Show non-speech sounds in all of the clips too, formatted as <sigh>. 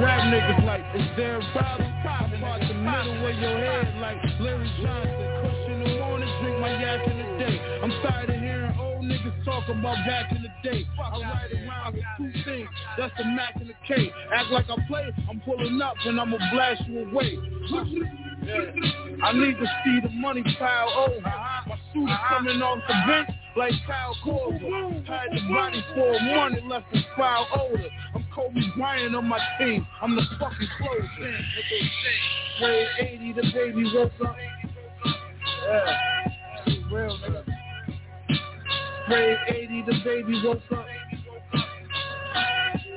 rap niggas like, is there a problem? I'm part the middle of your head like Larry Johnson. Crush the morning, drink my yak in the day. I'm tired of hearing old niggas talk about back in the day. I ride around with two things, that's the Mac and the K. Act like I play, I'm pulling up and I'ma blast you away. I need to see the money pile over. My suit is coming off the bench like Kyle Korver. Had the body for a money left his file older. I'm Kobe Bryant on my team. I'm the fucking close in. Way 80, the baby woke up. Yeah, real nigga. Way 80, the baby woke up.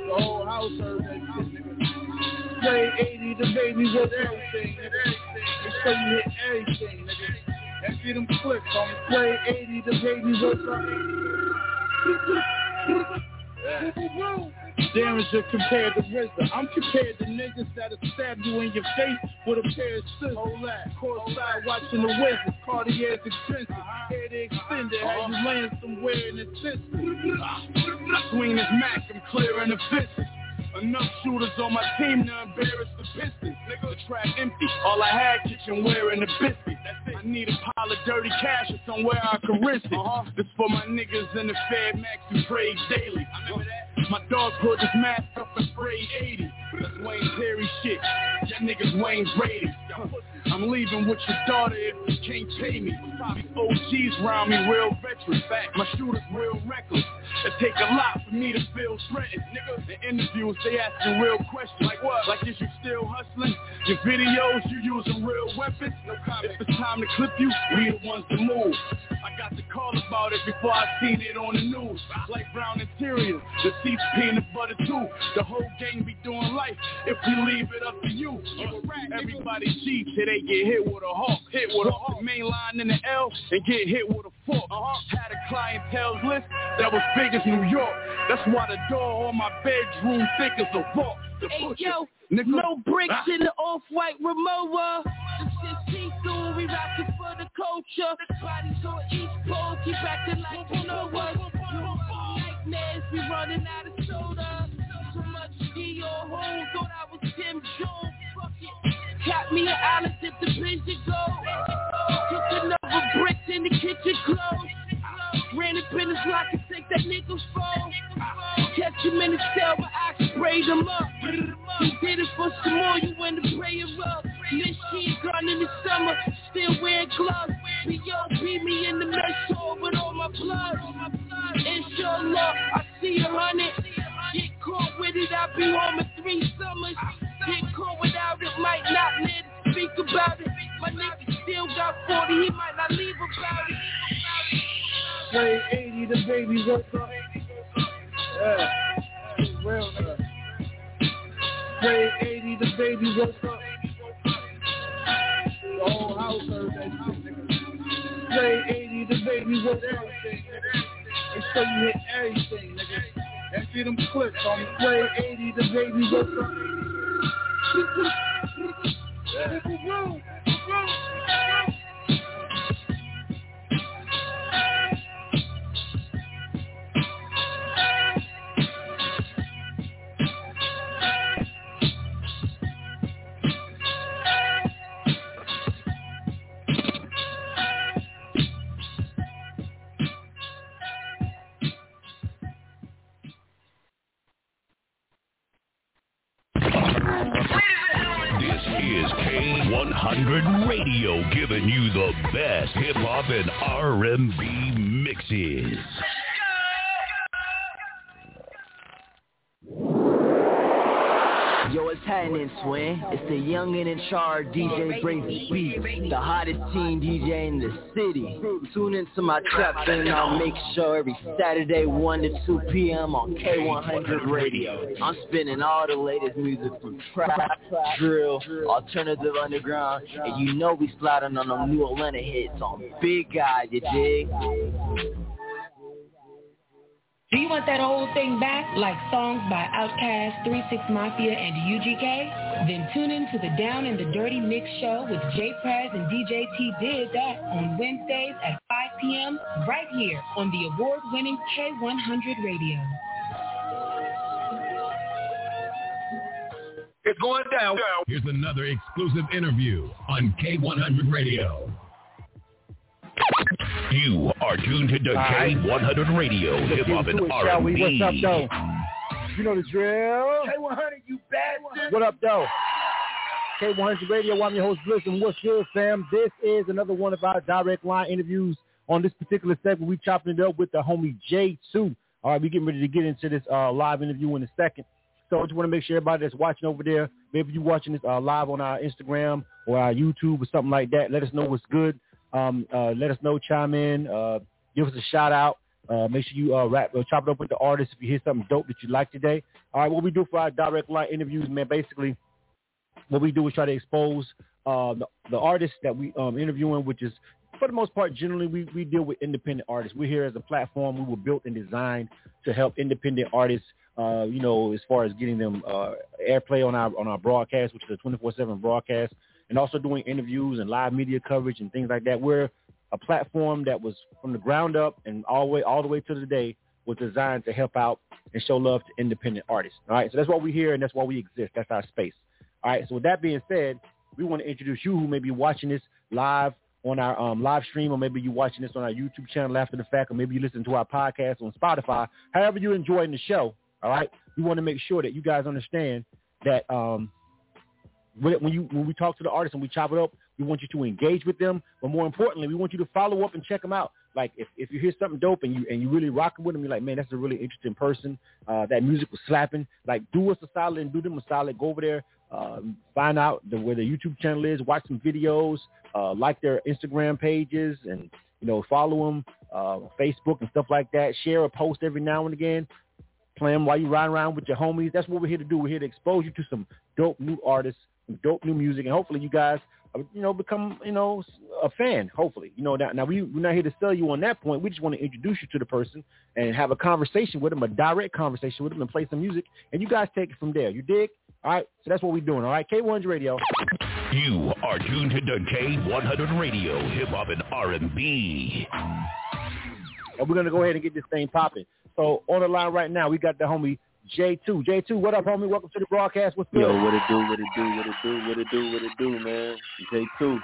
The whole house heard that shit, nigga. Way 80, the baby woke up. Nigga. Say you hit everything, nigga. See them clicks on. Play 80, the baby woke up. <laughs> Yeah. Derringer compared to RZA. I'm compared to niggas that'll stab you in your face with a pair of scissors. Hold that. Courtside watching the Wizards. Cartier's expensive. Head extended. Had you laying somewhere in the system. Swing this Mac. I'm clearing the fences. Enough shooters on my team to embarrass the Pistons. Nigga, the track empty. All I had kitchenware and a biscuit. I need a pile of dirty cash or somewhere I can risk it. Uh-huh. This for my niggas in the Fed Max who trade daily. I remember that. My dog put his mask up and sprayed 80. That's Wayne Perry shit. Y'all niggas Wayne Brady. I'm leaving with your daughter if you can't pay me. OGs round me real veterans. Fact, my shooters real reckless. It take a lot for me to feel threatened. Nigga, the interviews, they asking real questions. Like what? Like is you still hustling? Your videos, you using real weapons? No comment. If it's time to clip you, we the ones to move. I got the call about it before I seen it on the news. Like brown interior, the seats peanut butter too. The whole gang be doing life if we leave it up to you. Everybody cheats till they get hit with a hawk. Hit with a hawk. Main line in the L and get hit with a fork. Uh-huh. Had a clientele list that was big as New York. That's why the door on my bedroom thick as a vault. Hey yo, no bricks in the off-white. This shit see-through, we rockin' for the culture. Bodies on East Coast, keep acting like you know us. Nightmares, we running out of soda. Too much Dior home, thought I was Kim Jones. Fuck it. Got me an island the vision go. Took another brick in the kitchen clothes. Ran up in his locker, take that nigga's phone. Catch him in the cell, but I sprayed him up. He did it for some more, you went to pray him up. Machine gun in the summer, still wearing gloves. B.O.B. me in the mess hall with all my blood. Inshallah, I see a hundred. Get caught with it, I'll be home in three summers. Get caught without it, might not live speak about it. Got 40, he might not leave about it. Play 80, the baby woke up. Yeah, real nigga. Play 80, the baby woke up. The whole house heard that shit, nigga. Play 80, the baby woke up. They say you hit everything, nigga. And see them clips on. Play 80, the baby woke up. <laughs> This K100 Radio giving you the best hip hop and R&B mixes. Yo, it's happening, Swin. It's the youngin' in charge DJ brings the beat. The hottest teen DJ in the city. Tune into my trap thing. I'll make sure every Saturday 1 to 2 p.m. on K100 Radio. I'm spinning all the latest music from trap, drill, alternative underground, and you know we sliding on them new Atlanta hits on Big Guy, you dig? Do you want that old thing back, like songs by Outkast, 36 Mafia, and UGK? Then tune in to the Down and the Dirty Mix Show with Jay Prez and DJ T Did That on Wednesdays at 5 p.m. right here on the award-winning K100 Radio. It's going down. Here's another exclusive interview on K100 Radio. You are tuned to the K100 Radio, Hip Hop and R&B. What's up, though? You know the drill. K100, you bastard. What up, though? K100 Radio. I'm your host, Bliss, and what's good, fam? This is another one of our direct line interviews. On this particular segment, we chopping it up with the homie J2. All right, we getting ready to get into this uh, live interview in a second. So I just want to make sure everybody that's watching over there, maybe you're watching this uh, live on our Instagram or our YouTube or something like that, let us know what's good. Um, uh, let us know, chime in, uh, give us a shout out. Uh, make sure you uh, rap, uh, chop it up with the artist if you hear something dope that you like today. All right, what we do for our direct line interviews, man, basically what we do is try to expose uh, the, the artists that we um, interviewing, which is for the most part, generally we, we deal with independent artists. We're here as a platform. We were built and designed to help independent artists uh, you know, as far as getting them uh, airplay on our on our broadcast, which is a 24/7 broadcast, and also doing interviews and live media coverage and things like that. We're a platform that was from the ground up and all the way all the way to today was designed to help out and show love to independent artists. All right, so that's why we're here and that's why we exist. That's our space. All right, so with that being said, we want to introduce you who may be watching this live on our um, live stream, or maybe you're watching this on our YouTube channel after the fact, or maybe you listen to our podcast on Spotify. However you're enjoying the show, all right, we want to make sure that you guys understand that um, when you when we talk to the artists and we chop it up, we want you to engage with them, but more importantly, we want you to follow up and check them out. Like if, if you hear something dope and you and you really rocking with them, you're like, man, that's a really interesting person. Uh, that music was slapping. Like do us a solid and do them a solid. Go over there, uh, find out the, where their YouTube channel is, watch some videos, uh, like their Instagram pages, and you know follow them, uh, Facebook and stuff like that. Share a post every now and again play them while you ride around with your homies. That's what we're here to do. We're here to expose you to some dope new artists, dope new music, and hopefully you guys, uh, you know, become, you know, a fan. Hopefully, you know. Now, now we, we're not here to sell you on that point. We just want to introduce you to the person and have a conversation with them, a direct conversation with them, and play some music, and you guys take it from there. You dig? All right. So that's what we're doing. All right. K100 Radio. You are tuned to K100 Radio, hip hop and R&B. And we're gonna go ahead and get this thing popping. So on the line right now, we got the homie J2. J2, what up, homie? Welcome to the broadcast. What's good? Yo, what it do, what it do, what it do, what it do, what it do, man. J2.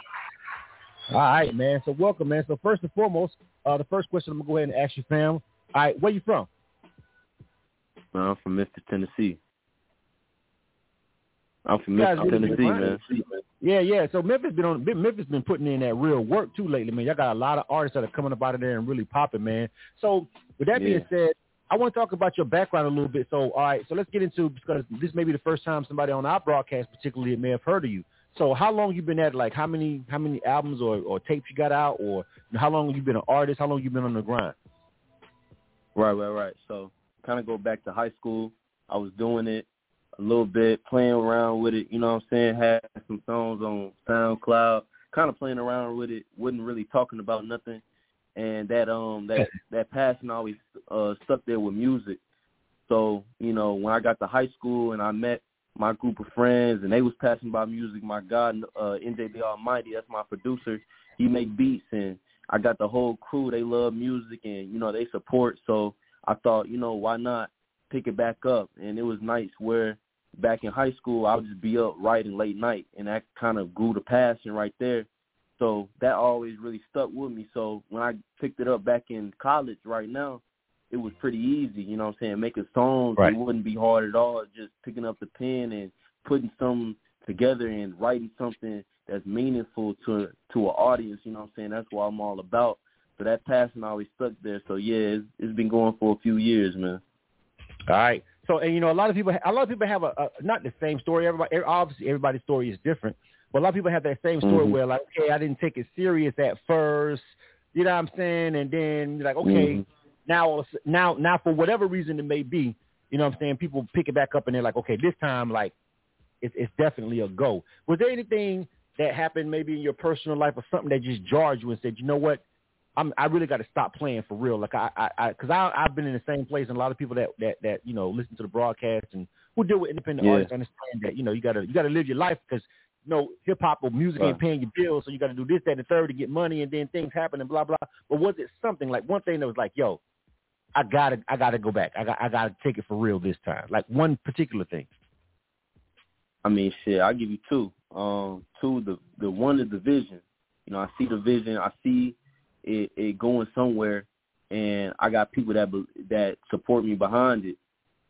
All right, man. So welcome, man. So first and foremost, uh, the first question I'm going to go ahead and ask you, fam. All right, where you from? I'm from Memphis, Tennessee. I'm from Memphis, Tennessee, man. Yeah, yeah. So Memphis been on Memphis been putting in that real work too lately, man. Y'all got a lot of artists that are coming up out of there and really popping, man. So with that yeah. being said, I want to talk about your background a little bit. So, all right, so let's get into because this may be the first time somebody on our broadcast, particularly, may have heard of you. So, how long you been at? Like, how many how many albums or, or tapes you got out, or how long you been an artist? How long you been on the grind? Right, right, right. So, kind of go back to high school. I was doing it a little bit, playing around with it. You know what I'm saying? Had some songs on SoundCloud, kind of playing around with it. wasn't really talking about nothing and that um that that passion always uh stuck there with music. So you know when I got to high school and I met my group of friends and they was passing by music, my God, uh, NJB Almighty, that's my producer. He make beats and I got the whole crew. They love music and you know they support. So I thought you know why not pick it back up and it was nice where back in high school I would just be up writing late night and that kind of grew the passion right there so that always really stuck with me. So when I picked it up back in college right now, it was pretty easy, you know what I'm saying? Making songs, right. it wouldn't be hard at all. Just picking up the pen and putting something together and writing something that's meaningful to to an audience, you know what I'm saying? That's what I'm all about. So that passion always stuck there. So yeah, it's, it's been going for a few years, man. All right. So and you know a lot of people a lot of people have a, a not the same story. Everybody obviously everybody's story is different. But a lot of people have that same story mm-hmm. where like, okay, I didn't take it serious at first. You know what I'm saying? And then like, okay, mm-hmm. now now now for whatever reason it may be, you know what I'm saying? People pick it back up and they're like, okay, this time like it's it's definitely a go. Was there anything that happened maybe in your personal life or something that just jarred you and said, you know what? I'm, I really got to stop playing for real. Like I, I, I cause I, I've been in the same place and a lot of people that, that, that, you know, listen to the broadcast and who deal with independent yeah. artists understand that, you know, you gotta, you gotta live your life because know, hip hop or music right. ain't paying your bills, so you got to do this, that, and the third to get money, and then things happen and blah blah. But was it something like one thing that was like, yo, I gotta, I gotta go back. I got, I gotta take it for real this time. Like one particular thing. I mean, shit, I'll give you two. Um, two, the the one is the vision. You know, I see the vision. I see it, it going somewhere, and I got people that that support me behind it,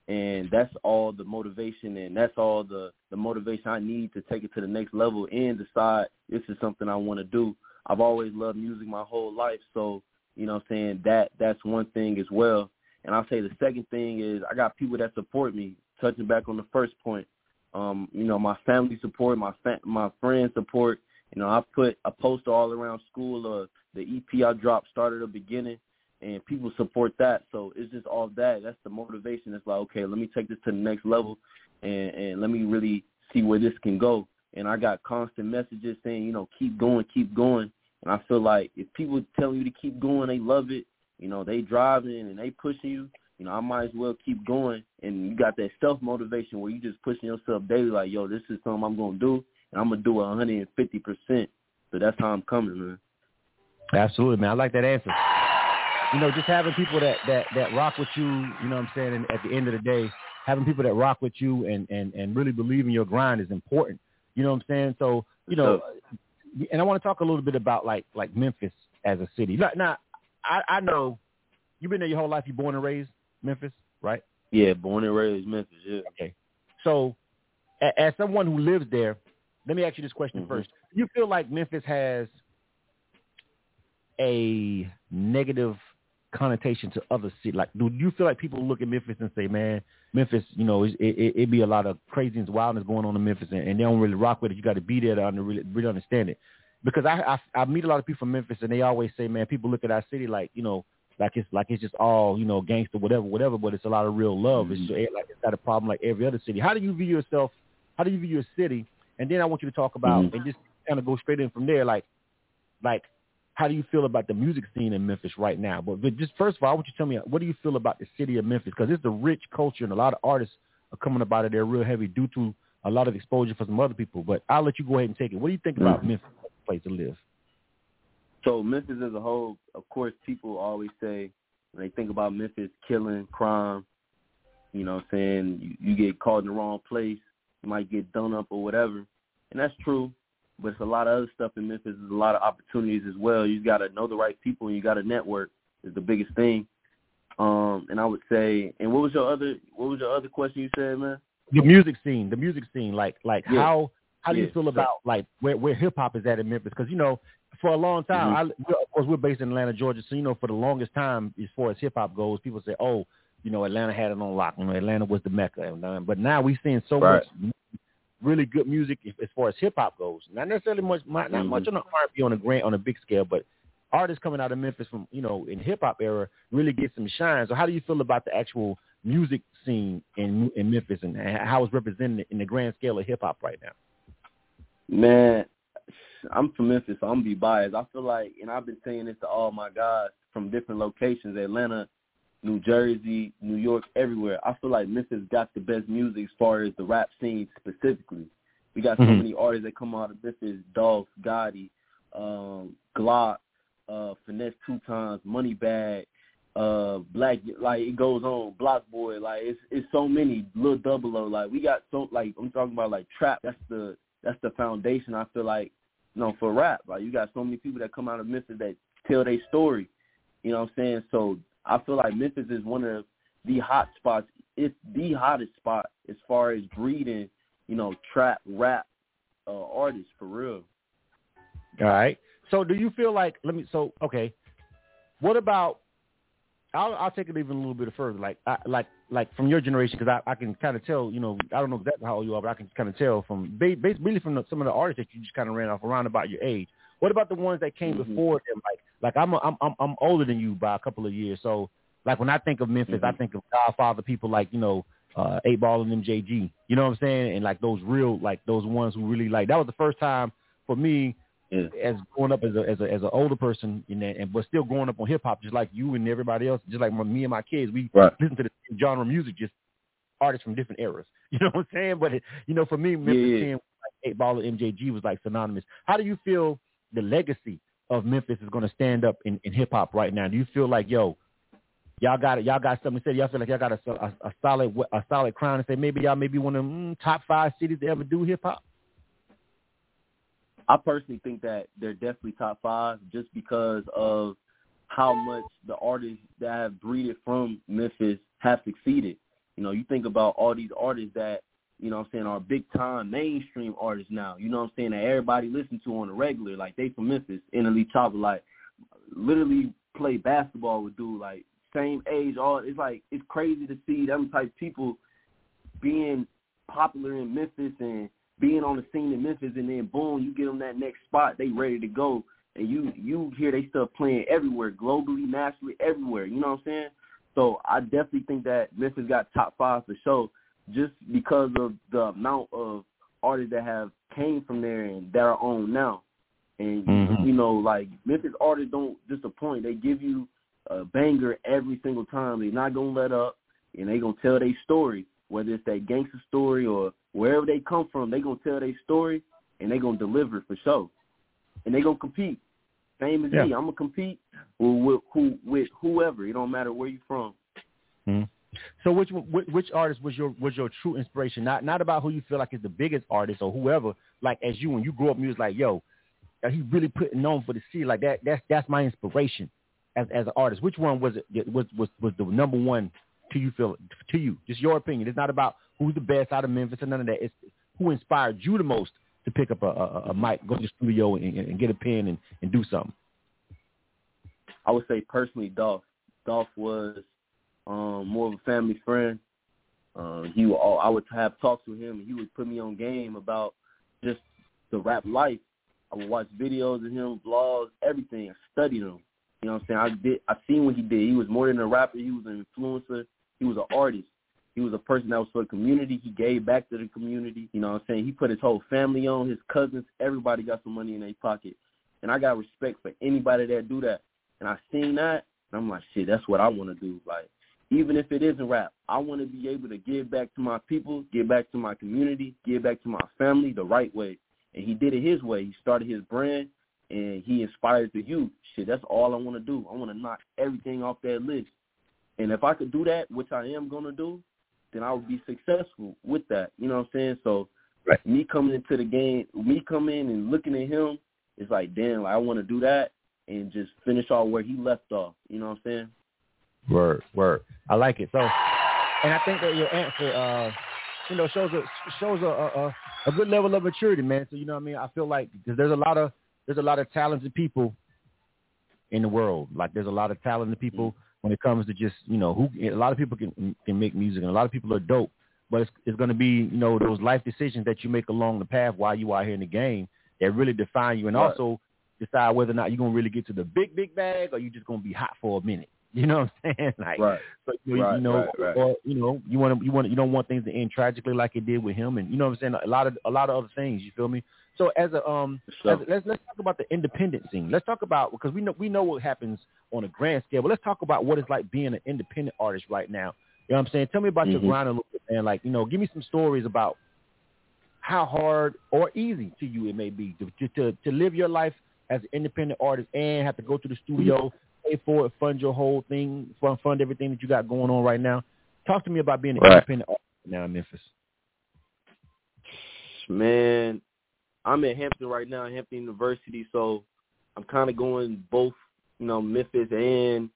and that's all the motivation, and that's all the the motivation I need to take it to the next level and decide this is something I want to do. I've always loved music my whole life, so you know, what I'm saying that that's one thing as well. And I'll say the second thing is I got people that support me. Touching back on the first point, um, you know, my family support, my fa- my friends support. You know, I put a poster all around school of the EP I dropped, started the beginning, and people support that. So it's just all that. That's the motivation. It's like, okay, let me take this to the next level, and and let me really see where this can go. And I got constant messages saying, you know, keep going, keep going. And I feel like if people telling you to keep going, they love it. You know, they driving and they pushing you you know, I might as well keep going. And you got that self motivation where you just pushing yourself daily, like, yo, this is something I'm gonna do, and I'm gonna do it 150 percent. So that's how I'm coming, man. Absolutely, man. I like that answer. You know, just having people that that that rock with you. You know what I'm saying? And at the end of the day, having people that rock with you and and and really believe in your grind is important. You know what I'm saying? So you know, and I want to talk a little bit about like like Memphis as a city. Now, now I, I know you've been there your whole life. You're born and raised. Memphis, right? Yeah, born and raised Memphis. Yeah. Okay. So, as someone who lives there, let me ask you this question mm-hmm. first. Do you feel like Memphis has a negative connotation to other cities? Like, do you feel like people look at Memphis and say, "Man, Memphis, you know, it, it, it be a lot of craziness, wildness going on in Memphis, and, and they don't really rock with it. You got to be there to under, really, really understand it." Because I, I I meet a lot of people from Memphis, and they always say, "Man, people look at our city like, you know, like it's like it's just all you know gangster whatever whatever but it's a lot of real love mm-hmm. it's like it's not a problem like every other city how do you view yourself how do you view your city and then i want you to talk about mm-hmm. and just kind of go straight in from there like like how do you feel about the music scene in memphis right now but, but just first of all i want you to tell me what do you feel about the city of memphis because it's a rich culture and a lot of artists are coming about it they're real heavy due to a lot of exposure for some other people but i'll let you go ahead and take it what do you think about mm-hmm. memphis place to live so Memphis as a whole, of course, people always say when they think about Memphis, killing, crime. You know, what I'm saying you, you get caught in the wrong place, you might get done up or whatever, and that's true. But it's a lot of other stuff in Memphis. There's a lot of opportunities as well. You got to know the right people, and you got to network. Is the biggest thing. Um, and I would say, and what was your other what was your other question you said, man? The music scene, the music scene, like like yeah. how how do yeah. you feel about like where where hip hop is at in Memphis? Because you know for a long time. Mm-hmm. I, of course, we're based in Atlanta, Georgia, so you know, for the longest time, as far as hip hop goes, people say, "Oh, you know, Atlanta had it on lock. You know, Atlanta was the mecca." Uh, but now we're seeing so right. much really good music as far as hip hop goes. Not necessarily much, not mm-hmm. much on the R&B on a grand on a big scale, but artists coming out of Memphis from you know in hip hop era really get some shine. So how do you feel about the actual music scene in in Memphis and how it's represented in the grand scale of hip hop right now? Man, I'm from Memphis, so I'm gonna be biased. I feel like, and I've been saying this to all my guys from different locations, Atlanta, New Jersey, New York, everywhere. I feel like Memphis got the best music as far as the rap scene specifically. We got mm-hmm. so many artists that come out of Memphis: Dolph, Gotti, um, Glock, uh, Finesse Two Times, Moneybagg, uh, Black. Like it goes on. Block Boy. Like it's it's so many. Lil Double O. Like we got so like I'm talking about like trap. That's the that's the foundation. I feel like you know, for rap. Like you got so many people that come out of Memphis that tell their story. You know what I'm saying? So I feel like Memphis is one of the hot spots. It's the hottest spot as far as breeding, you know, trap rap uh, artists for real. All right. So do you feel like let me so okay. What about I'll I'll take it even a little bit further. Like I, like like from your generation, because I, I can kind of tell. You know, I don't know exactly how old you are, but I can kind of tell from basically from the, some of the artists that you just kind of ran off around about your age. What about the ones that came mm-hmm. before them? Like like I'm a, I'm I'm I'm older than you by a couple of years. So like when I think of Memphis, mm-hmm. I think of Godfather people like you know uh, Eight Ball and MJG. You know what I'm saying? And like those real like those ones who really like that was the first time for me yeah. as growing up as a as a as an older person, you know, and but still growing up on hip hop, just like you and everybody else, just like my, me and my kids, we right. listen to the same genre of music, just artists from different eras. <laughs> You know what I'm saying? But it, you know, for me, Memphis yeah. like Eight Ball and MJG was like synonymous. How do you feel the legacy of Memphis is going to stand up in, in hip hop right now? Do you feel like yo, y'all got. Y'all got something to say. Y'all feel like y'all got a, a, a solid a solid crown and say maybe y'all maybe one of them mm, top five cities to ever do hip hop. I personally think that they're definitely top five just because of how much the artists that have breeded from Memphis have succeeded. You know, you think about all these artists that, you know what I'm saying, are big time mainstream artists now. You know what I'm saying, that everybody listen to on the regular. Like they from Memphis, NLE Choppa, like literally play basketball with dude, like same age, all it's like it's crazy to see them type people being popular in Memphis and being on the scene in Memphis, and then boom, you get them that next spot, they ready to go, and you you hear they stuff playing everywhere, globally, nationally, everywhere. You know what I'm saying? So I definitely think that Memphis got top five for sure, just because of the amount of artists that have came from there and that are on now. And mm-hmm. you know, like Memphis artists don't disappoint. They give you a banger every single time. They're not gonna let up, and they gonna tell their story whether it's that gangster story or wherever they come from, they gonna tell their story and they gonna deliver for sure, and they gonna compete. Same as yeah. me, I'm gonna compete with, who with whoever. It don't matter where you from. Mm-hmm. So which which artist was your was your true inspiration? Not not about who you feel like is the biggest artist or whoever. Like as you when you grew up, you was like, yo, he really putting on for the city. Like that that's that's my inspiration as as an artist. Which one was it was was was the number one to you feel to you? Just your opinion. It's not about who's the best out of Memphis or none of that. It's who inspired you the most to pick up a, a, a mic, go to the studio, and, and get a pen and, and do something. I would say personally, Dolph. Dolph was um, more of a family friend. Uh, he would, I would have talks with him, and he would put me on game about just the rap life. I would watch videos of him, vlogs, everything. I studied him. You know what I'm saying? I did. I seen what he did. He was more than a rapper. He was an influencer. He was an artist. He was a person that was for the community. He gave back to the community. You know what I'm saying? He put his whole family on, his cousins. Everybody got some money in their pocket. And I got respect for anybody that do that. And I seen that, and I'm like, shit, that's what I want to do. Like, even if it isn't rap, I want to be able to give back to my people, give back to my community, give back to my family the right way. And he did it his way. He started his brand, and he inspired the youth. Shit, that's all I want to do. I want to knock everything off that list. And if I could do that, which I am going to do, then I would be successful with that. You know what I'm saying? So right. me coming into the game, me coming in and looking at him, it's like, damn, like, I want to do that and just finish off where he left off. You know what I'm saying? Word, word. I like it. So, and I think that your answer, uh, you know, shows a shows a, a a good level of maturity, man. So you know what I mean. I feel like because there's a lot of there's a lot of talented people in the world. Like there's a lot of talented people when it comes to just you know who a lot of people can can make music and a lot of people are dope, but it's it's going to be you know those life decisions that you make along the path while you are here in the game that really define you and right. also decide whether or not you're going to really get to the big big bag or you just going to be hot for a minute. <laughs> You know what I'm saying? Like, right. so, you, right, you know, right, or you know, you want to, you want, you don't want things to end tragically like it did with him, and you know what I'm saying. A lot of, a lot of other things. You feel me? So as a, um, as, let's let's talk about the independent scene. Let's talk about because we know we know what happens on a grand scale, but let's talk about what it's like being an independent artist right now. You know what I'm saying? Tell me about mm-hmm. your grind a little bit, man. Like, you know, give me some stories about how hard or easy to you it may be to to, to live your life as an independent artist and have to go to the studio, pay for it, fund your whole thing, fund fund everything that you got going on right now. Talk to me about being an right. independent artist now in Memphis. Man, I'm in Hampton right now, Hampton University, so I'm kind of going both, you know, Memphis and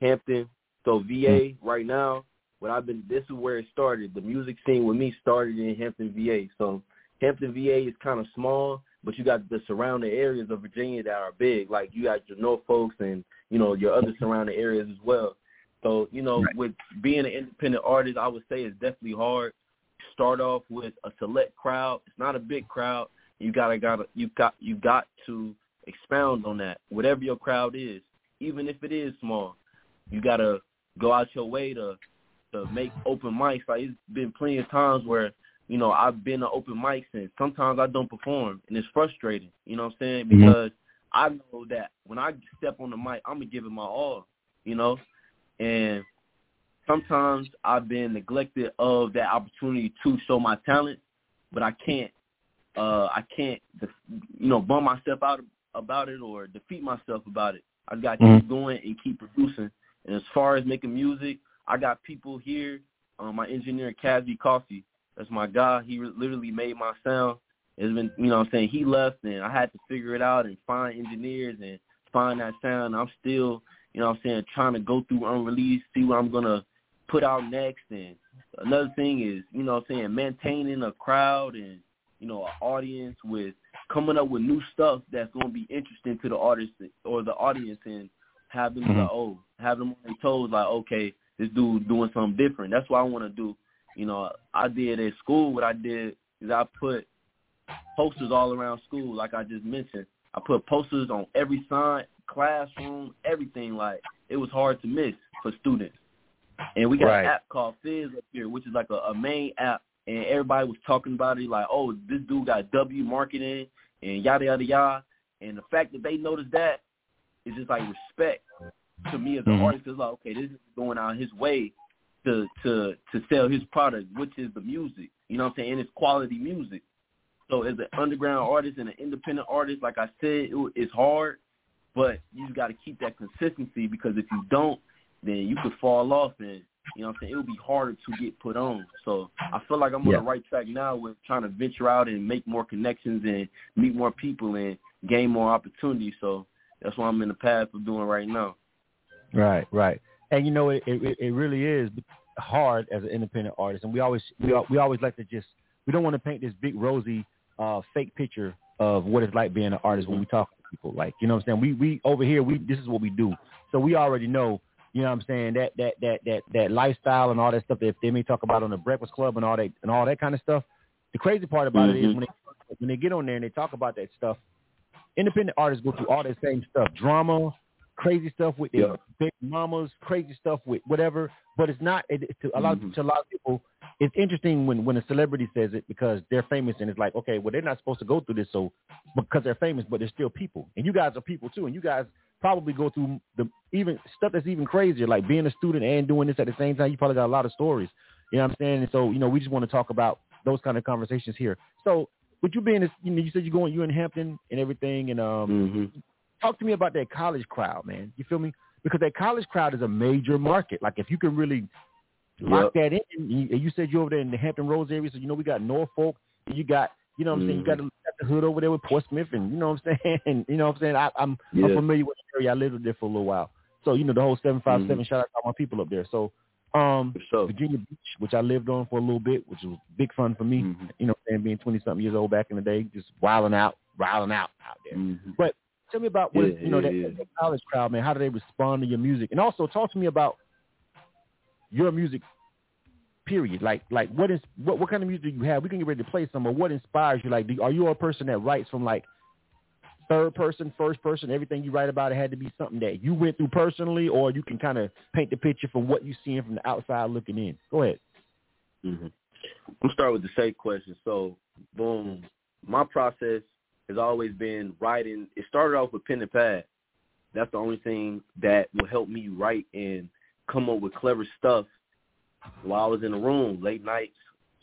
Hampton. So VA hmm. right now, what I've been, this is where it started. The music scene with me started in Hampton, VA. So Hampton, VA is kind of small, but you got the surrounding areas of Virginia that are big. Like you got your Norfolks and you know your other surrounding areas as well. So you know, right. with being an independent artist, I would say it's definitely hard. Start off with a select crowd. It's not a big crowd. You gotta gotta you got you got to expound on that. Whatever your crowd is, even if it is small, you gotta go out your way to to make open mics. Like it's been plenty of times where you know, I've been to open mic since. sometimes I don't perform and it's frustrating, you know what I'm saying? Mm-hmm. Because I know that when I step on the mic, I'm to give it my all, you know? And sometimes I've been neglected of that opportunity to show my talent, but I can't, uh, I can't, you know, bum myself out about it or defeat myself about it. I got to mm-hmm. keep going and keep producing And as far as making music, I got people here. Um, my engineer Casby Coffee, that's my guy. He re- literally made my sound. It's been, you know, what I'm saying he left, and I had to figure it out and find engineers and find that sound. I'm still, you know, what I'm saying trying to go through unreleased, see what I'm gonna put out next. And another thing is, you know, what I'm saying maintaining a crowd and you know, an audience with coming up with new stuff that's going to be interesting to the artist or the audience and have them mm-hmm. like, oh, have them on their toes like, okay, this dude doing something different. That's what I want to do. You know, I did at school what I did is I put posters all around school, like I just mentioned. I put posters on every sign, classroom, everything. Like it was hard to miss for students. And we got right. an app called Fizz up here, which is like a, a main app and everybody was talking about it like, oh, this dude got W marketing and yada yada yada. And the fact that they noticed that is just like respect to me as an mm-hmm. artist. It's like, okay, this is going out his way to to to sell his product, which is the music. You know what I'm saying? And it's quality music. So as an underground artist and an independent artist, like I said, it, it's hard, but you got to keep that consistency because if you don't, then you could fall off and you know what I'm saying? It would be harder to get put on. So I feel like I'm yeah. on the right track now with trying to venture out and make more connections and meet more people and gain more opportunities. So that's what I'm in the path of doing right now. Right, right. And you know, it it, it really is hard as an independent artist, and we always we we always like to just we don't want to paint this big rosy uh fake picture of what it's like being an artist when we talk to people. Like you know what I'm saying? We we over here we this is what we do, so we already know you know what I'm saying? That that that that that lifestyle and all that stuff that they may talk about on the Breakfast Club and all that and all that kind of stuff. The crazy part about mm-hmm. it is mm-hmm. when they when they get on there and they talk about that stuff, independent artists go through all that same stuff, drama, crazy stuff with their big mamas, crazy stuff with whatever. But it's not it, to a lot mm-hmm. to a lot of people. It's interesting when when a celebrity says it because they're famous and it's like okay, well they're not supposed to go through this so because they're famous, but they're still people, and you guys are people too, and you guys probably go through the even stuff that's even crazier, like being a student and doing this at the same time. You probably got a lot of stories. You know what I'm saying? And so, you know, we just want to talk about those kind of conversations here. So, with you being, this, you know, you said you're going, you're in Hampton and everything, and um, mm-hmm. Talk to me about that college crowd, man. You feel me? Because that college crowd is a major market. Like if you can really lock yep. that in, and you said you're over there in the Hampton Roads area, so you know we got Norfolk, you got you know what I'm mm. saying? You got, mm-hmm. got the hood over there with Portsmouth, and you know what I'm <laughs> saying? And you know what I'm saying? I, I'm, yeah. I'm familiar with the area. I lived there for a little while. So, you know, the whole 757, mm-hmm. shout out to all my people up there. So, um, so, Virginia Beach, which I lived on for a little bit, which was big fun for me. Mm-hmm. You know, and being 20-something years old back in the day, just wilding out, wilding out out there. Mm-hmm. But tell me about what, yeah, you know, yeah, that, that college crowd, man. How do they respond to your music? And also talk to me about your music period. Like like what is what what kind of music do you have? We can get ready to play some. But what inspires you? Like, do, are you a person that writes from like third person, first person? Everything you write about it had to be something that you went through personally, or you can kind of paint the picture from what you're seeing from the outside looking in. Go ahead. Mm-hmm. I'm gonna start with the safe question. So, boom, my process has always been writing. It started off with pen and pad. That's the only thing that will help me write and come up with clever stuff while I was in the room late nights.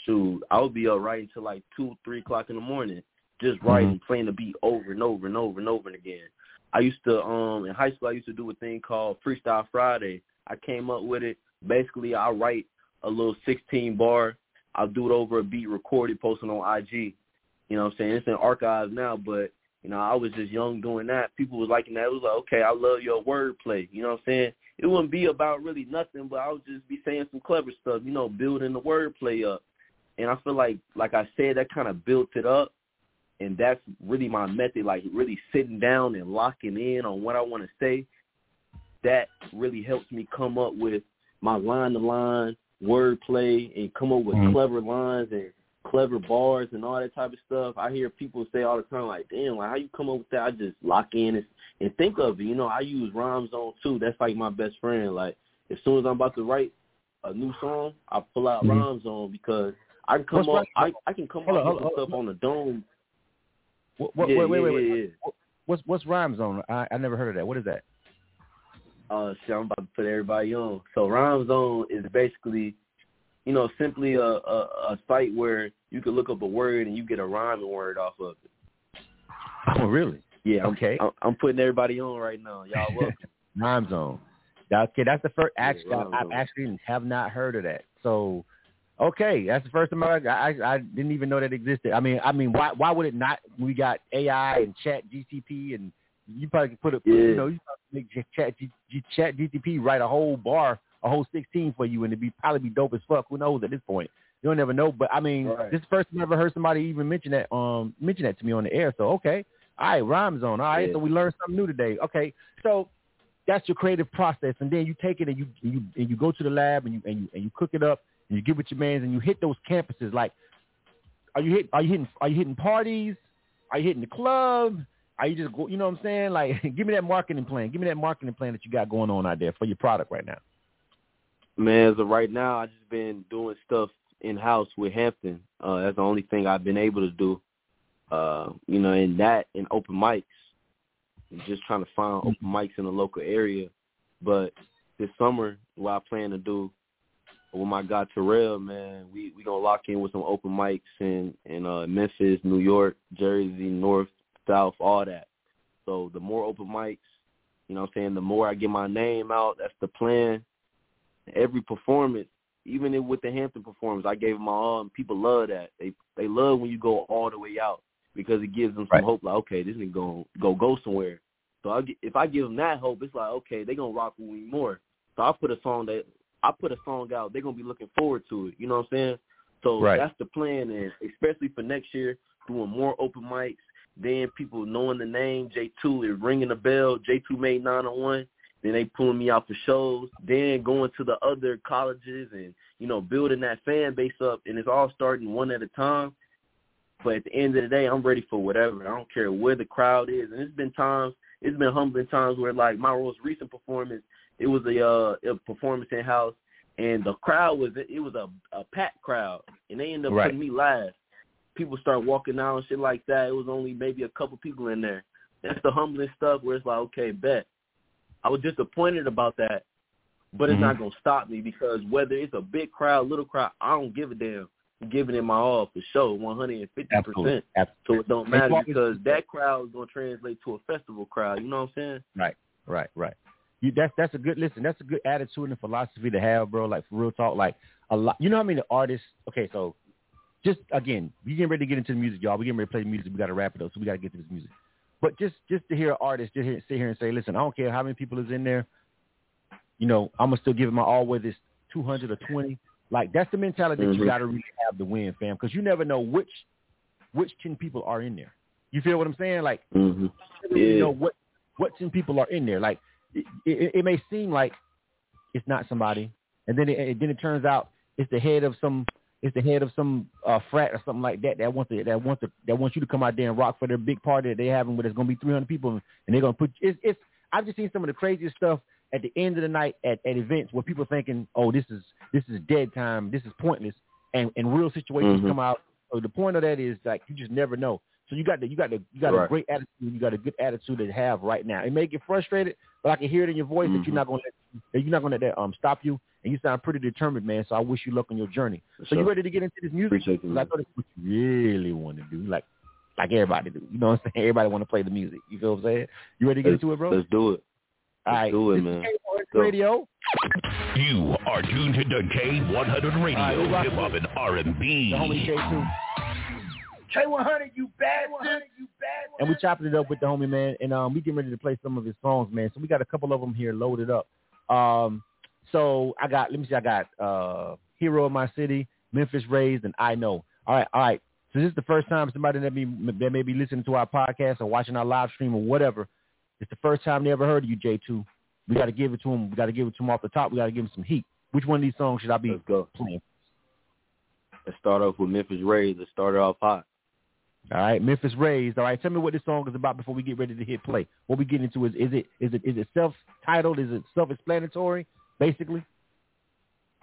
Shoot, I would be up writing till like two, three o'clock in the morning, just mm-hmm. writing, mm-hmm. playing the beat over and over and over and over again. I used to um in high school I used to do a thing called Freestyle Friday. I came up with it. Basically I write a little sixteen bar, I'll do it over a beat, record it, post it on IG. You know what I'm saying? It's in archives now, but you know, I was just young doing that. People was liking that. It was like, okay, I love your wordplay. You know what I'm saying? It wouldn't be about really nothing, but I would just be saying some clever stuff, you know, building the wordplay up. And I feel like, like I said, that kind of built it up. And that's really my method, like really sitting down and locking in on what I want to say. That really helps me come up with my line-to-line wordplay and come up with mm-hmm. clever lines and clever bars and all that type of stuff. I hear people say all the time, like, damn, like how you come up with that? I just lock in and, and think of it. You know, I use Rhyme Zone too. That's like my best friend. Like as soon as I'm about to write a new song, I pull out mm-hmm. Rhyme Zone because I can come what's up. I, I can come up with stuff on the dome. What, what, yeah, wait, wait, yeah, wait, yeah. What's what's Rhyme Zone? I I never heard of that. What is that? Uh, shit, I'm about to put everybody on. So Rhyme Zone is basically you know, simply a, a, a site where you can look up a word and you get a rhyming word off of it. Oh, really? Yeah. Okay. I'm, I'm putting everybody on right now. Y'all <laughs> welcome. Rhyme Zone. Okay, that's the first. Actually, I, I actually have not heard of that. So, okay, that's the first time I, I I didn't even know that existed. I mean, I mean, why why would it not? We got AI and Chat GTP, and you probably could put a Yeah. you know you make Chat G, G, Chat GTP write a whole bar, a whole sixteen for you, and it'd be probably be dope as fuck. Who knows at this point? You don't never know. But I mean, Right. this is the first time I ever heard somebody even mention that um mention that to me on the air. So okay, all right, rhyme zone. All right, Yeah. so we learned something new today. Okay, so that's your creative process, and then you take it and you and you and you go to the lab and you and you and you cook it up and you give it your mans and you hit those campuses. Like, are you hit? Are you hitting? Are you hitting parties? Are you hitting the club? Are you just go? You know what I'm saying? Like, <laughs> give me that marketing plan. Give me that marketing plan that you got going on out there for your product right now. Man, as of right now, I just been doing stuff in house with Hampton. Uh, that's the only thing I've been able to do. Uh, you know, and that and open mics. And just trying to find open mics in the local area. But this summer, what I plan to do with my guy Terrell, man, we we gonna lock in with some open mics in in uh, Memphis, New York, Jersey, North, South, all that. So the more open mics, you know what I'm saying, the more I get my name out. That's the plan every performance, even with the Hampton performance, I gave them my all, and people love that. They they love when you go all the way out because it gives them some Right. hope. Like, okay, this nigga go go go somewhere. So I, if I give them that hope, it's like, okay, they gonna rock with me more. So I put a song that I put a song out, they're gonna be looking forward to it. You know what I'm saying? So Right. that's the plan, and especially for next year, doing more open mics. Then people knowing the name J2 is ringing the bell. J2 made 901. Then they pulling me out for shows. Then going to the other colleges and you know building that fan base up. And it's all starting one at a time. But at the end of the day, I'm ready for whatever. I don't care where the crowd is. And it's been times, it's been humbling times where like my most recent performance, it was a uh a performance in house, and the crowd was it was a a packed crowd, and they ended up Right. putting me last. People start walking out and shit like that. It was only maybe a couple people in there. That's the humbling stuff where it's like, okay, bet. I was disappointed about that, but it's Mhm. not gonna stop me because whether it's a big crowd, little crowd, I don't give a damn. I'm giving it my all for sure, one hundred and fifty percent. Absolutely. So it don't matter because that crowd is gonna translate to a festival crowd. You know what I'm saying? Right, right, right. You that's that's a good listen. That's a good attitude and philosophy to have, bro. Like for real talk, like a lot. You know how I many artists? Okay, so just again, we getting ready to get into the music, y'all. We getting ready to play the music. We got to wrap it up, so we got to get to this music. But just just to hear an artist just sit here and say, listen, I don't care how many people is in there. You know, I'm gonna still give it my all, whether it's 200 or 20. Like that's the mentality that you Mhm. got to really have to win, fam, because you never know which which 10 people are in there. You feel what I'm saying? Like Mm-hmm. you Yeah. know what what 10 people are in there. Like it, it, it may seem like it's not somebody, and then it, and then it turns out it's the head of some it's the head of some uh, frat or something like that that wants to that wants to that wants you to come out there and rock for their big party that they having where there's gonna be 300 people and they're gonna put it's it's I've just seen some of the craziest stuff at the end of the night at, at events where people thinking oh this is this is dead time this is pointless and and real situations Mhm. come out. So the point of that is like you just never know. So you got the you got the you got a great attitude. You got a good attitude to have right now. It may get frustrated, but I can hear it in your voice that Mhm. you're not gonna you're not gonna let that um stop you. And you sound pretty determined, man. So I wish you luck on your journey. For So you ready to get into this music? Appreciate you. 'Cause I man. know that's what you really want to do, like like everybody do. You know what I'm saying? <laughs> Everybody want to play the music. You feel what I'm saying? You ready to get Let's, into it, bro? let's do it. All right, do it, this man. Is K100 Radio. You are tuned to K100 Radio, All right, we rock Hip Hop and R&B. The homie K2. K100, you bastard. You bastard. and we chopping it up with the homie man, and um, we getting ready to play some of his songs, man. So we got a couple of them here loaded up. Um, so I got, let me see, I got uh, Hero of My City, Memphis Raised, and I Know. All right, all right. So this is the first time somebody that be that may be listening to our podcast or watching our live stream or whatever. It's the first time they ever heard of you, J2. We got to give it to them. We got to give it to them off the top. We got to give them some heat. Which one of these songs should I be Let's go. playing? Let's start off with Memphis Raised. Let's start it off hot. All right, Memphis Raised. All right, tell me what this song is about before we get ready to hit play. What we get into is is it is it is it self-titled? Is it self-explanatory? Basically,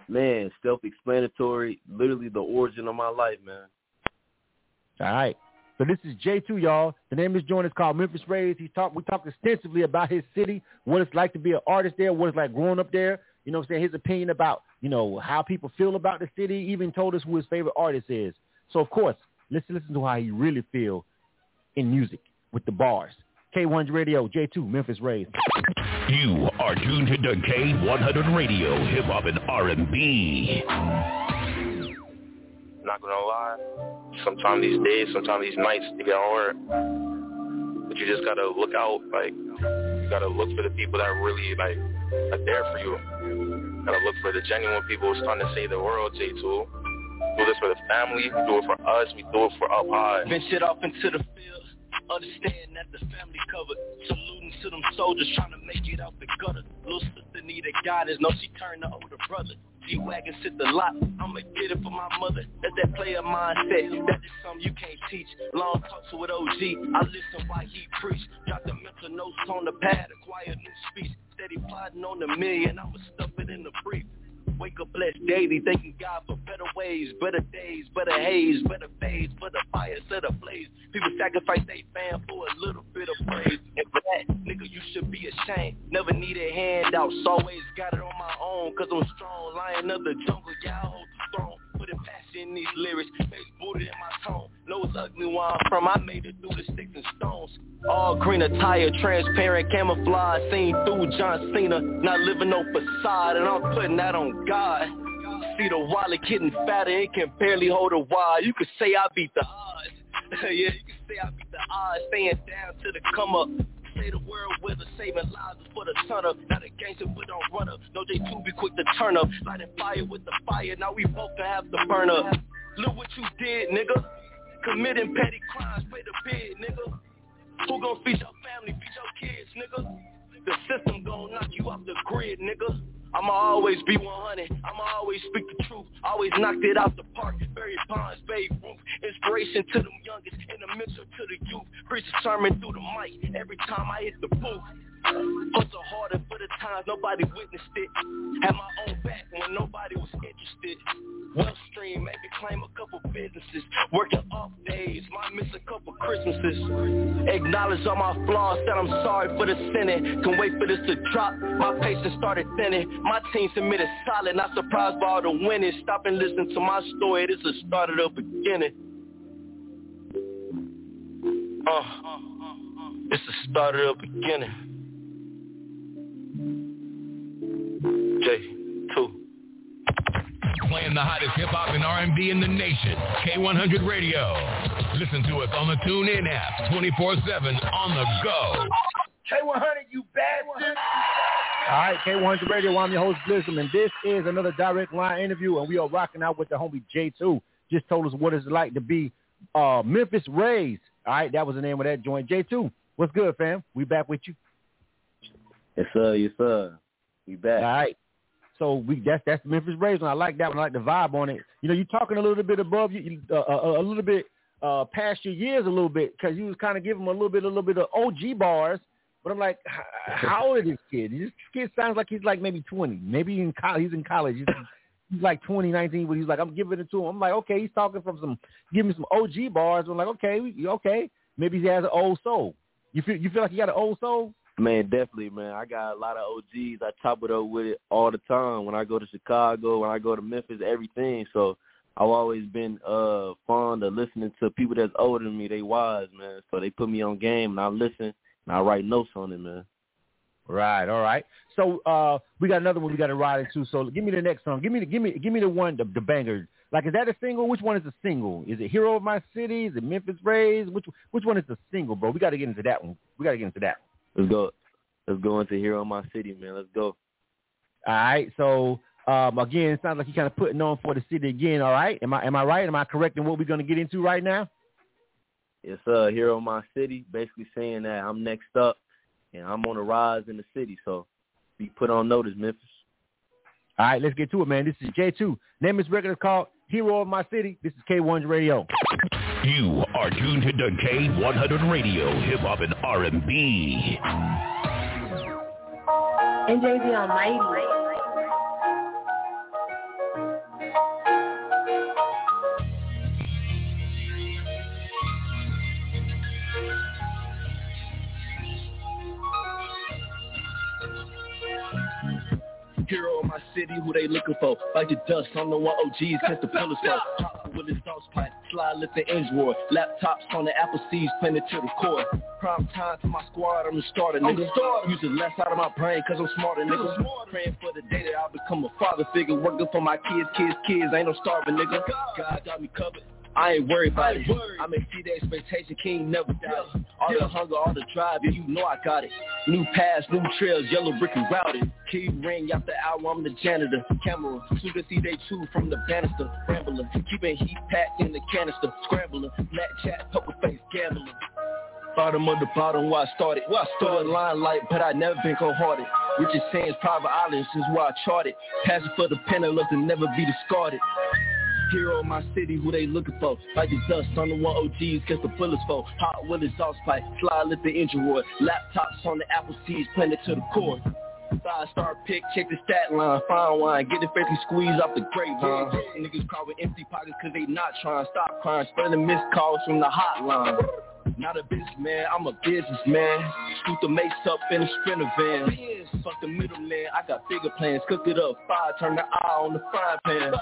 Man, self-explanatory. Literally the origin of my life, man. all right. So this is J2, y'all. The name of this joint is called Memphis Raised. He's talk we talked extensively about his city, what it's like to be an artist there, what it's like growing up there. You know, what I'm saying his opinion about you know how people feel about the city. Even told us who his favorite artist is. So of course, let's listen to how he really feel in music with the bars. K1's Radio, J2, Memphis Raised. You are are tuned to K100 Radio, Hip Hop and R&B. Not gonna lie, sometimes these days, sometimes these nights, they get hard. But you just gotta look out, like, you gotta look for the people that really, like, are there for you. you gotta look for the genuine people who's trying to save the world, J2. Do this for the family, we do it for us, we do it for up high. Ventured off into the field, understand that the family covered. Saluting to them soldiers trying to make it out the gutter. Little sister needed guidance, no she turned to older brother. G-Wagon sit the lot, I'ma get it for my mother. That's that player mindset, that is something you can't teach. Long talks with OG, I listen while he preach. Drop the mental notes on the pad, acquire new speech. Steady plotting on the million, I'ma stuff it in the brief. Wake up blessed daily, thanking God for better ways, better days, better haze, better phase, the fire set ablaze. People sacrifice they fam for a little bit of praise. And for that, nigga, you should be ashamed. Never need needed handouts, always got it on my own, cause I'm strong. Lion of the jungle, I hold the throne. Putting passion in these lyrics, face booted in my tone. Know it's ugly where I'm from, I made it through the sticks and stones. All green attire, transparent camouflage, seen through John Cena. Not living no facade, and I'm putting that on God. See the wallet getting fatter, it can barely hold a wire. You could say I beat the odds. <laughs> yeah, you can say I beat the odds, staying down to the come up. Say the world a saving lives for the sun up. Not a gangster, but don't run up. No J2 be quick to turn up. Lighting fire with the fire, now we both gonna have to burn up. Look what you did, nigga. Committing petty crimes, pay the bid, nigga. Who gon' feed your family, feed your kids, nigga? The system gon' knock you off the grid, nigga. I'ma always be 100. I'ma always speak the truth. Always knocked it out the park. Barry Bonds, Babe Ruth. Inspiration to them youngest and a mentor to the youth. Preach a sermon through the mic every time I hit the booth. Hustle harder for the times nobody witnessed it. Had my own back when nobody was interested. Well stream, maybe claim a couple businesses. Working off days, might miss a couple Christmases. Acknowledge all my flaws, said I'm sorry for the sinning. Can wait for this to drop, my patience started thinning. My team submitted solid, not surprised by all the winning. Stop and listen to my story, this is the start of the beginning. Uh, it's the start of the beginning. J2. Playing the hottest hip-hop and R&B in the nation. K100 Radio. Listen to us on the TuneIn app 24-7 on the go. K100, you bastard. All right, K100 Radio, I'm your host, Blizzum, and this is another direct line interview, and we are rocking out with the homie J2. Just told us what it's like to be uh, Memphis Rays. All right, that was the name of that joint. J2, what's good, fam? We back with you. Yes, sir. Yes, sir. We back. All right. So we that's that's Memphis Braves, and I like that one. I like the vibe on it. You know, you're talking a little bit above you, uh, a, a little bit uh, past your years a little bit because you was kind of giving him a little bit, a little bit of OG bars. But I'm like, how old is this kid? This kid sounds like he's like maybe 20, maybe in college. He's in college. He's like 20, 19, but he's like, I'm giving it to him. I'm like, okay, he's talking from some, give me some OG bars. I'm like, okay, okay, maybe he has an old soul. You feel you feel like he got an old soul? Man, definitely, man. I got a lot of OGs. I top it up with it all the time. When I go to Chicago, when I go to Memphis, everything. So I've always been uh fond of listening to people that's older than me. They wise, man. So they put me on game, and I listen, and I write notes on it, man. Right. All right. So uh we got another one we got to ride into. So give me the next song. Give me the give me give me the one the, the banger. Like is that a single? Which one is a single? Is it Hero of My City? Is it Memphis Rays? Which which one is the single, bro? We got to get into that one. We got to get into that. One. Let's go. Let's go into Hero of My City, man. Let's go. All right. So um, again, it sounds like you're kind of putting on for the city again. All right. Am I am I right? Am I correct in what we're going to get into right now? Yes, uh, Hero of My City. Basically saying that I'm next up, and I'm on the rise in the city. So be put on notice, Memphis. All right, let's get to it, man. This is J2. Name this record is called Hero of My City. This is K1's Radio. You are tuned to K100 Radio, Hip Hop and R&B. NJ the Almighty. Who they looking for? Like the dust, I'm the one OGs catch the pillars for. Hot with exhaust pipe, slide lift the engine roar. Laptops on the Apple Seeds, planted to the core. Prime time for my squad, I'm the starter, nigga. Using less out of my brain, cause I'm smarter, nigga. Praying for the day that I'll become a father figure. Working for my kids, kids, kids. Ain't no starving, nigga. God got me covered. I ain't worried about it. I may see the expectation, king never die. All the hunger, all the drive, you know I got it. New paths, new trails, yellow brick and routed. Key ring after hour, I'm the janitor. Camera, soon to see day two from the banister. Rambler, keeping heat packed in the canister. Scrambler, black chat, poker face, gambler. Bottom of the bottom where I started. Where I started limelight, but I never been cold-hearted. Richard Sands, private islands is where I charted. Passing for the penniless and never be discarded. Hero of my city, who they looking for? Like the dust on the one OGs, cause the bullets for. Hot with exhaust pipe, slide lit the engine roar. Laptops on the Apple seeds, planted to the core. Five star pick, check the stat line, fine wine, get the 50 squeeze off the grapevine. Niggas cry with empty pockets cause they not trying to stop crying, spreading missed calls from the hotline. Not a businessman, I'm a businessman. Scoot the mace up in a sprinter van. Fuck the middleman, I got bigger plans. Cook it up, fire, turn the eye on the frying pan.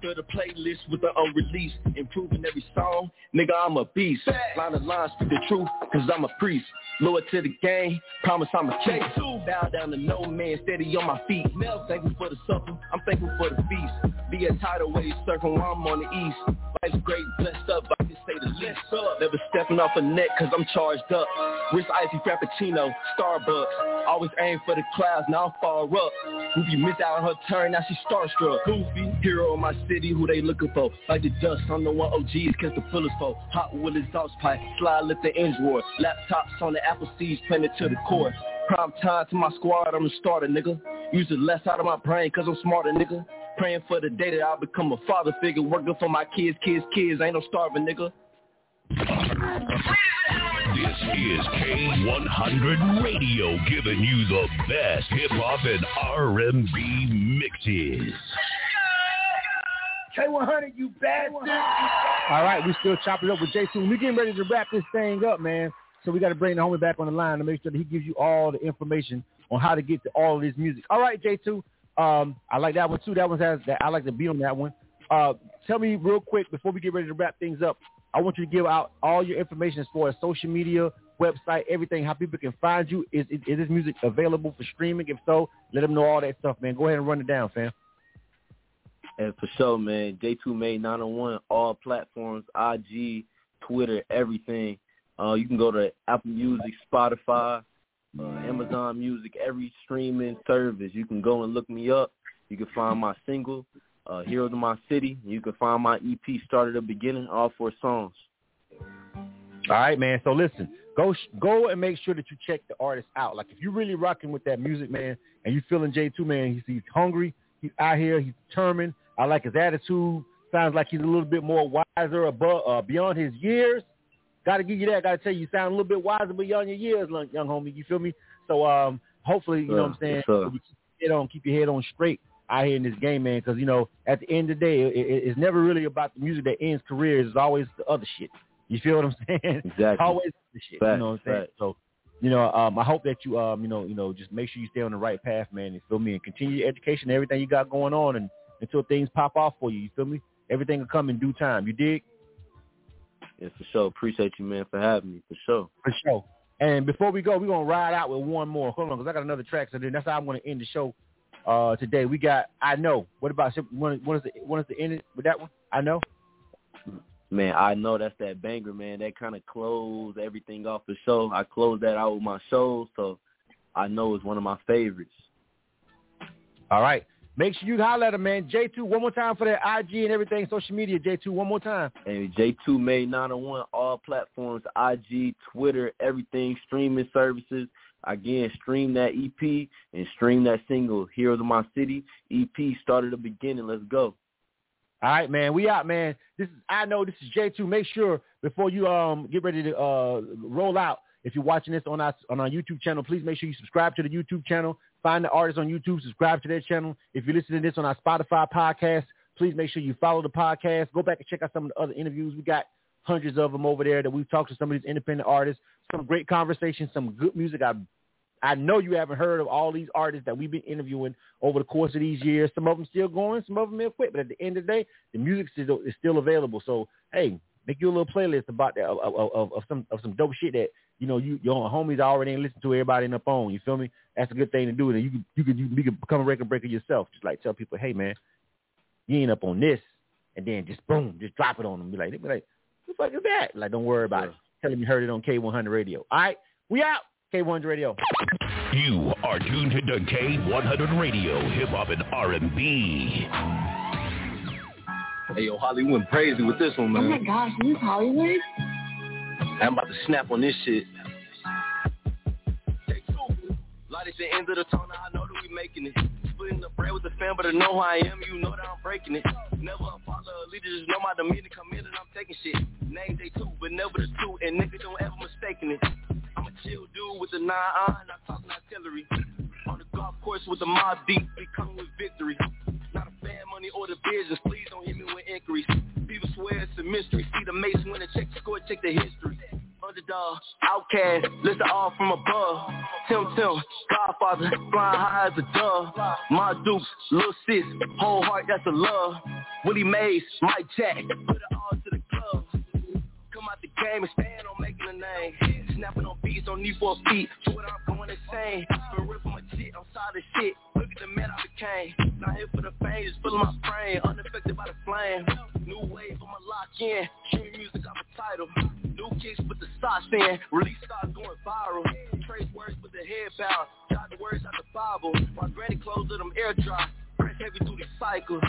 Fill the playlist with the unreleased, improving every song. Nigga, I'm a beast. Line of line, speak the truth, cause I'm a priest. Lower to the game, promise I'm a king. Bow down to no man, steady on my feet. Mel, thankful for the supper, I'm thankful for the feast. Be a tidal wave surfing while I'm on the east. Life's great, blessed up, I can say the least. Never stepping off a net cause I'm charged up. Wrist icy frappuccino, Starbucks. Always aim for the clouds, now I'm far up. Goofy missed out on her turn, now she starstruck. Goofy, hero of my city, who they looking for? Like the dust on the one OGs, cause the fullest for. Hot with exhaust pipe, slide lift the engine roar. Laptops on the Apple seeds, planted to the core. Prime time to my squad, I'm a starter, nigga. Using less out of my brain, cause I'm smarter, nigga. Praying for the day that I'll become a father figure, working for my kids, kids, kids. Ain't no starving, nigga. This is K100 Radio giving you the best hip hop and R&B mixes. K100, you bad. All right, we still chopping up with J2. We're getting ready to wrap this thing up, man. So we got to bring the homie back on the line to make sure that he gives you all the information on how to get to all of this music. All right, J2. Um, I like that one too. That one has that. I like to be on that one. Uh, tell me real quick before we get ready to wrap things up. I want you to give out all your information as far as social media, website, everything, how people can find you. Is, is, is this music available for streaming? If so, let them know all that stuff, man. Go ahead and run it down, fam. And for sure, man, J2 Made 901, all platforms, IG, Twitter, everything. Uh, you can go to Apple Music, Spotify, uh, Amazon Music, every streaming service. You can go and look me up. You can find my single, uh, Heroes of My City. You can find my EP, Started at the Beginning, all four songs. All right, man. So listen, go go and make sure that you check the artist out. Like if you're really rocking with that music, man, and you feeling J2, man, he's, he's hungry, he's out here, he's determined. I like his attitude. Sounds like he's a little bit more wiser above, uh, beyond his years. Got to give you that. Got to tell you, you sound a little bit wiser beyond your years, young homie. You feel me? So um, hopefully, you know what I'm saying. Yes, keep your head on, keep your head on straight out here in this game, man. Because you know, at the end of the day, it, it, it's never really about the music that ends careers. It's always the other shit. You feel what I'm <laughs> saying? Exactly. always the shit. Fact, you know what I'm saying? fact. So, you know, um, I hope that you, um, you know, you know, just make sure you stay on the right path, man. You feel me? And continue your education, and everything you got going on, and until things pop off for you. You feel me? Everything will come in due time. You dig? Yeah, for sure. Appreciate you, man, for having me. For sure. For sure. And before we go, we're gonna ride out with one more. Hold on, because I got another track. So then that's how I'm gonna end the show uh, today. We got I know. What about when, when is the when is the end with that one? I know. Man, I know that's that banger, man. That kind of closed everything off the show. I closed that out with my show, so I know it's one of my favorites. All right. Make sure you holler at him, man. J2, one more time for that IG and everything, social media. J2, one more time. And J2 Made 901, all platforms, IG, Twitter, everything, streaming services. Again, stream that EP and stream that single, Heroes of My City. EP started the beginning. Let's go. All right, man. We out, man. This is I know this is J2. Make sure before you um get ready to uh roll out, if you're watching this on our on our YouTube channel, please make sure you subscribe to the YouTube channel. Find the artists on YouTube, subscribe to their channel. If you're listening to this on our Spotify podcast, please make sure you follow the podcast. Go back and check out some of the other interviews. We got hundreds of them over there that we've talked to some of these independent artists. Some great conversations, some good music. I I know you haven't heard of all these artists that we've been interviewing over the course of these years. Some of them still going, some of them have quit. But at the end of the day, the music is still, available. So hey, make you a little playlist about that of, of, of, of some of some dope shit that you know you your homies already ain't listen to everybody in the phone. You feel me? That's a good thing to do. And you can you can you, you can become a record breaker yourself. Just like tell people, hey man, you ain't up on this, and then just boom, just drop it on them. Be like, they be like, what the fuck is that? Like, don't worry about yeah. it. Tell them you heard it on K100 Radio. All right, we out. K100 Radio. You are tuned to K100 Radio, hip hop and R&B. Hey yo, Hollywood went crazy with this one, man. Oh my gosh, this Hollywood. I'm about to snap on this shit. Light at the end of the tunnel, I know that we making it. Splitting the bread with the fam, but I know who I am, you know that I'm breaking it. Never a follow a leader, just know my demeanor come in and I'm taking shit. Name they two, but never the two, and niggas don't ever mistaking it. I'm a chill dude with the nine on, not talking artillery. On the golf course with the mob deep, we coming with victory. Money or the business, please don't hit me with inquiries. People swear it's a mystery, see the mace when the check the score, check the history. Underdog, outcast, listen all from above. Tim Tim, Godfather, flying high as a dove. My dukes, little sis, whole heart, that's a love. Willie Mays, Mike Jack, put it all game and stand on making a name. Snapping on beats, don't need four feet. So what I'm going insane. Been ripping my shit, I'm solid shit. Look at the man I became. Not here for the fame, just filling my brain. Unaffected by the flame. New wave, I'ma lock in. Stream music, I'm a title. New kicks with the socks in. Release start going viral. Trace words with the head bow. Jot the words out the Bible. My granny clothes let them air dry. Press heavy through the cycle.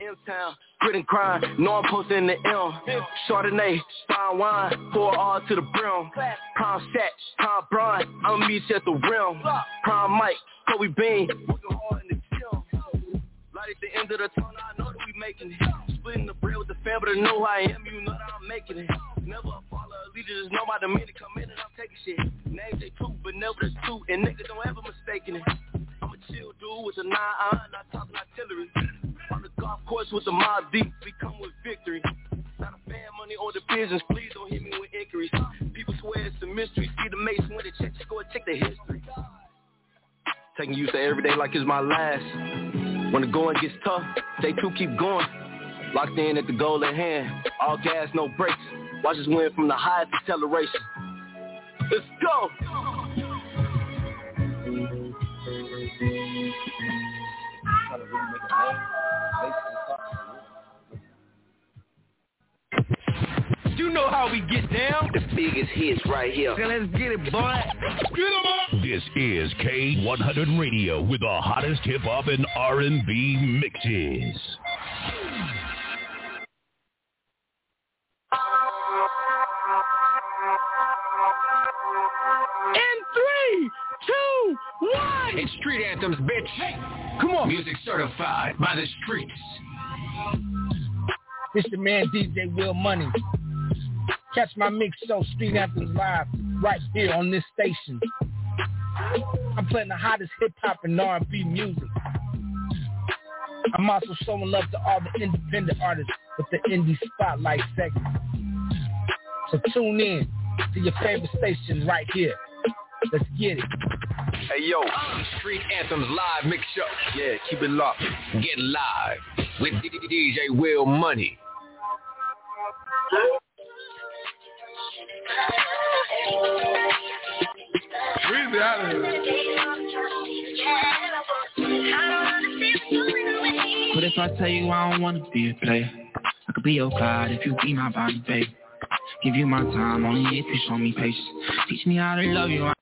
M-Town, grit and crime, know I'm posting the M. Chardonnay, fine wine, pour all to the brim. Prime set, prime Brian, I'ma meet you at the rim. Prime Mike, Kobe Bean, working hard in the gym. Light at the end of the tunnel, I know that we making it. Splitting the bread with the fam, but I know I am, you know that I'm making it. Never follow a leader, just know my demeanor, come in and I'm taking shit. Names they two, but never the two, and niggas don't ever mistaking it. I'm a chill dude with a nine iron, not talking artillery. On the golf course with the mob deep, we come with victory. Not a fan money or the business, please don't hit me with inquiries. People swear it's a mystery, see the mace when they check, and check the history. Taking you say every day like it's my last. When the going gets tough, they two keep going. Locked in at the goal at hand, all gas, no brakes. Watch us win from the highest acceleration. Let's go! You know how we get down. The biggest hits right here. So let's get it, boy. Get them up. This is K100 Radio with the hottest hip hop and R&B mixes. In three, two, one. It's street anthems, bitch. Hey, come on. Music certified by the streets. It's the man DJ Will Money. Catch my mix show Street Anthems live right here on this station. I'm playing the hottest hip hop and R&B music. I'm also showing love to all the independent artists with the Indie Spotlight segment. So tune in to your favorite station right here. Let's get it. Hey yo, Street Anthems live mix show. Yeah, keep it locked. Get live with DJ Will Money. Breezy out of here. What if I tell you I don't wanna be a player? I could be your God if you be my body, baby. Give you my time, only if you show me patience. Teach me how to love you.